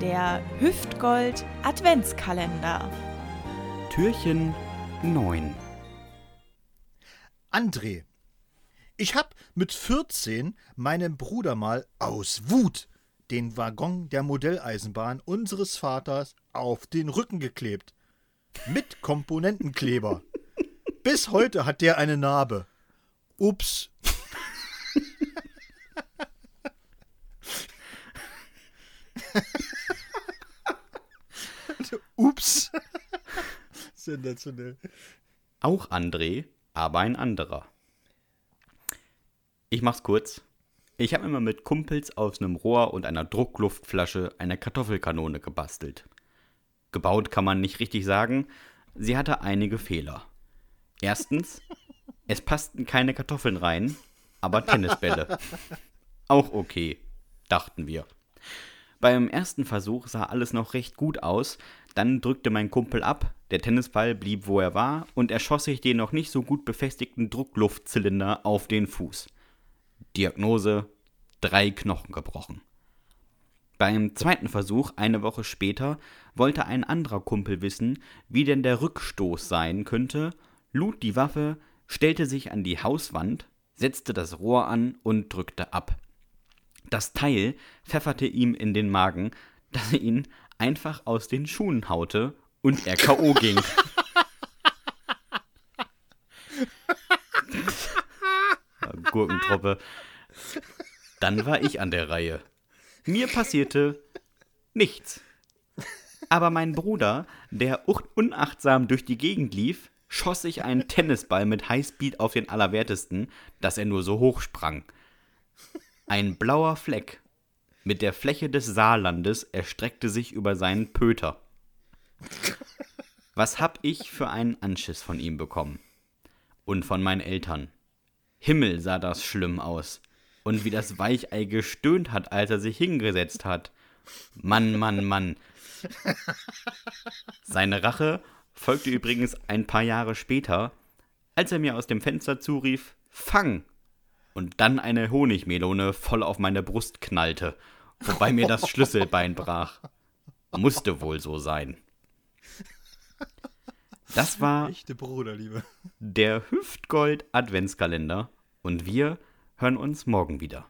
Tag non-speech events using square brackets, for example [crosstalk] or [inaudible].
Der Hüftgold Adventskalender. Türchen 9. André. Ich hab mit 14 meinem Bruder mal aus Wut den Waggon der Modelleisenbahn unseres Vaters auf den Rücken geklebt. Mit Komponentenkleber. Bis heute hat der eine Narbe. Ups. [laughs] Ups. Sensationell. Auch André, aber ein anderer. Ich mach's kurz. Ich habe immer mit Kumpels aus einem Rohr und einer Druckluftflasche eine Kartoffelkanone gebastelt. Gebaut kann man nicht richtig sagen, sie hatte einige Fehler. Erstens, [laughs] es passten keine Kartoffeln rein, aber Tennisbälle. [laughs] Auch okay, dachten wir. Beim ersten Versuch sah alles noch recht gut aus, dann drückte mein Kumpel ab, der Tennisball blieb wo er war und er schoss sich den noch nicht so gut befestigten Druckluftzylinder auf den Fuß. Diagnose: drei Knochen gebrochen. Beim zweiten Versuch, eine Woche später, wollte ein anderer Kumpel wissen, wie denn der Rückstoß sein könnte, lud die Waffe, stellte sich an die Hauswand, setzte das Rohr an und drückte ab. Das Teil pfefferte ihm in den Magen, dass er ihn einfach aus den Schuhen haute und er K.O. ging. Gurkentruppe. Dann war ich an der Reihe. Mir passierte nichts. Aber mein Bruder, der unachtsam durch die Gegend lief, schoss sich einen Tennisball mit Highspeed auf den Allerwertesten, dass er nur so hoch sprang. Ein blauer Fleck mit der Fläche des Saarlandes erstreckte sich über seinen Pöter. Was hab ich für einen Anschiss von ihm bekommen? Und von meinen Eltern. Himmel sah das schlimm aus. Und wie das Weichei gestöhnt hat, als er sich hingesetzt hat. Mann, Mann, Mann. Seine Rache folgte übrigens ein paar Jahre später, als er mir aus dem Fenster zurief, Fang! Und dann eine Honigmelone voll auf meine Brust knallte, wobei mir das [laughs] Schlüsselbein brach. Musste wohl so sein. Das war Echte Bruderliebe. der Hüftgold Adventskalender und wir hören uns morgen wieder.